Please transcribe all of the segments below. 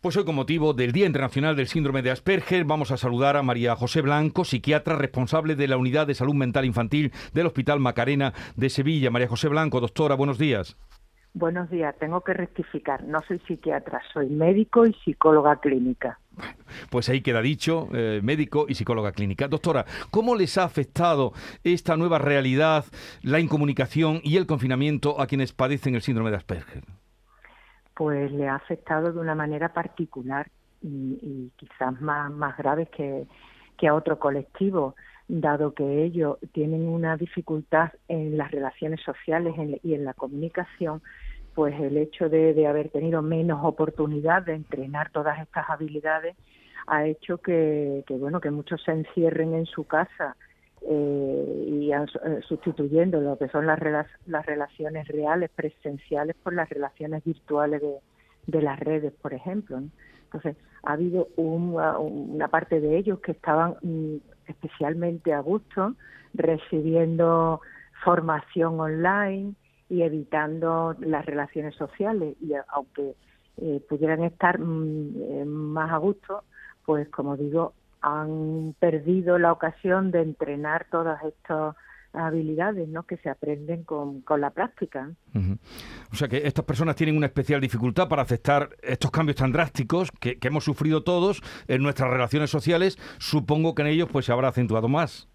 Pues hoy con motivo del Día Internacional del Síndrome de Asperger vamos a saludar a María José Blanco, psiquiatra responsable de la Unidad de Salud Mental Infantil del Hospital Macarena de Sevilla. María José Blanco, doctora, buenos días. Buenos días, tengo que rectificar, no soy psiquiatra, soy médico y psicóloga clínica. Pues ahí queda dicho, eh, médico y psicóloga clínica. Doctora, ¿cómo les ha afectado esta nueva realidad, la incomunicación y el confinamiento a quienes padecen el síndrome de Asperger? Pues le ha afectado de una manera particular y, quizás más, más grave que, a otro colectivo, dado que ellos tienen una dificultad en las relaciones sociales y en la comunicación, pues el hecho de, haber tenido menos oportunidad de entrenar todas estas habilidades ha hecho que, que bueno que muchos se encierren en su casa eh, y eh, sustituyendo lo que son las, las relaciones reales, presenciales, por las relaciones virtuales de, de las redes, por ejemplo. Entonces, ha habido una parte de ellos que estaban mm, especialmente a gusto recibiendo formación online y evitando las relaciones sociales. Y aunque eh, pudieran estar mm, más a gusto, pues como digo, han perdido la ocasión de entrenar todas estas habilidades ¿no? que se aprenden con, con la práctica. O sea que estas personas tienen una especial dificultad para aceptar estos cambios tan drásticos que, hemos sufrido todos en nuestras relaciones sociales. Supongo que en ellos pues se habrá acentuado más.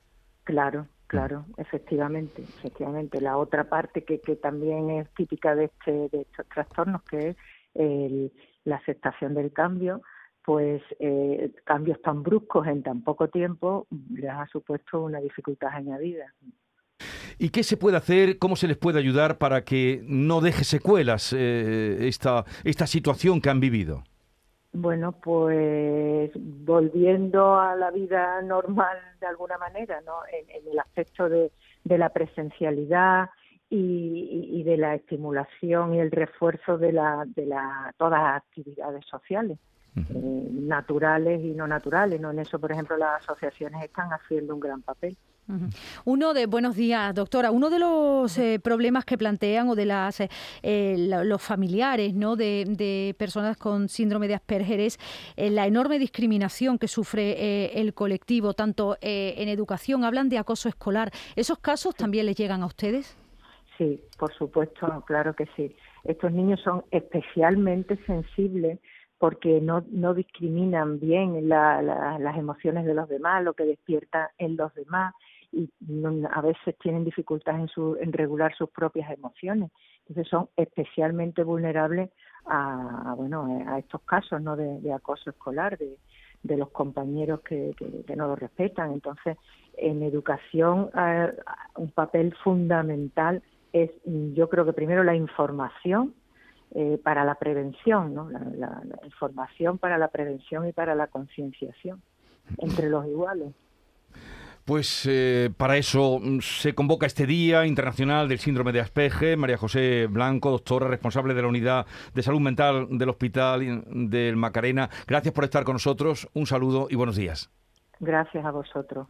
Claro, claro, efectivamente, efectivamente. La otra parte que, que también es típica de, este, de estos trastornos, que es el, la aceptación del cambio, pues eh, cambios tan bruscos en tan poco tiempo les ha supuesto una dificultad añadida. ¿Y qué se puede hacer? ¿Cómo se les puede ayudar para que no deje secuelas eh, esta, esta situación que han vivido? Bueno, pues volviendo a la vida normal de alguna manera, ¿no? En, el aspecto de, de la presencialidad y, y, de la estimulación y el refuerzo de, la, de la, todas las actividades sociales. Eh, naturales y no naturales. ¿no? En eso, por ejemplo, las asociaciones están haciendo un gran papel. Uno de buenos días, doctora. Uno de los eh, problemas que plantean o de las eh, los familiares, ¿no? De, personas con síndrome de Asperger es la enorme discriminación que sufre el colectivo, tanto en educación. Hablan de acoso escolar. ¿Esos casos también les llegan a ustedes? Sí, por supuesto, claro que sí. Estos niños son especialmente sensibles porque no, no discriminan bien las emociones de los demás, lo que despierta en los demás y a veces tienen dificultades en, su, en regular sus propias emociones. Entonces son especialmente vulnerables a, bueno, a estos casos ¿no? de, acoso escolar, de, de los compañeros que, que, no lo respetan. Entonces, en educación, eh, un papel fundamental es, yo creo que primero la información, eh, para la prevención, ¿no? La, información para la prevención y para la concienciación entre los iguales. Pues eh, para eso mm, se convoca este Día Internacional del Síndrome de Asperger. María José Blanco, doctora responsable de la Unidad de Salud Mental del Hospital del Macarena. Gracias por estar con nosotros. Un saludo y buenos días. Gracias a vosotros.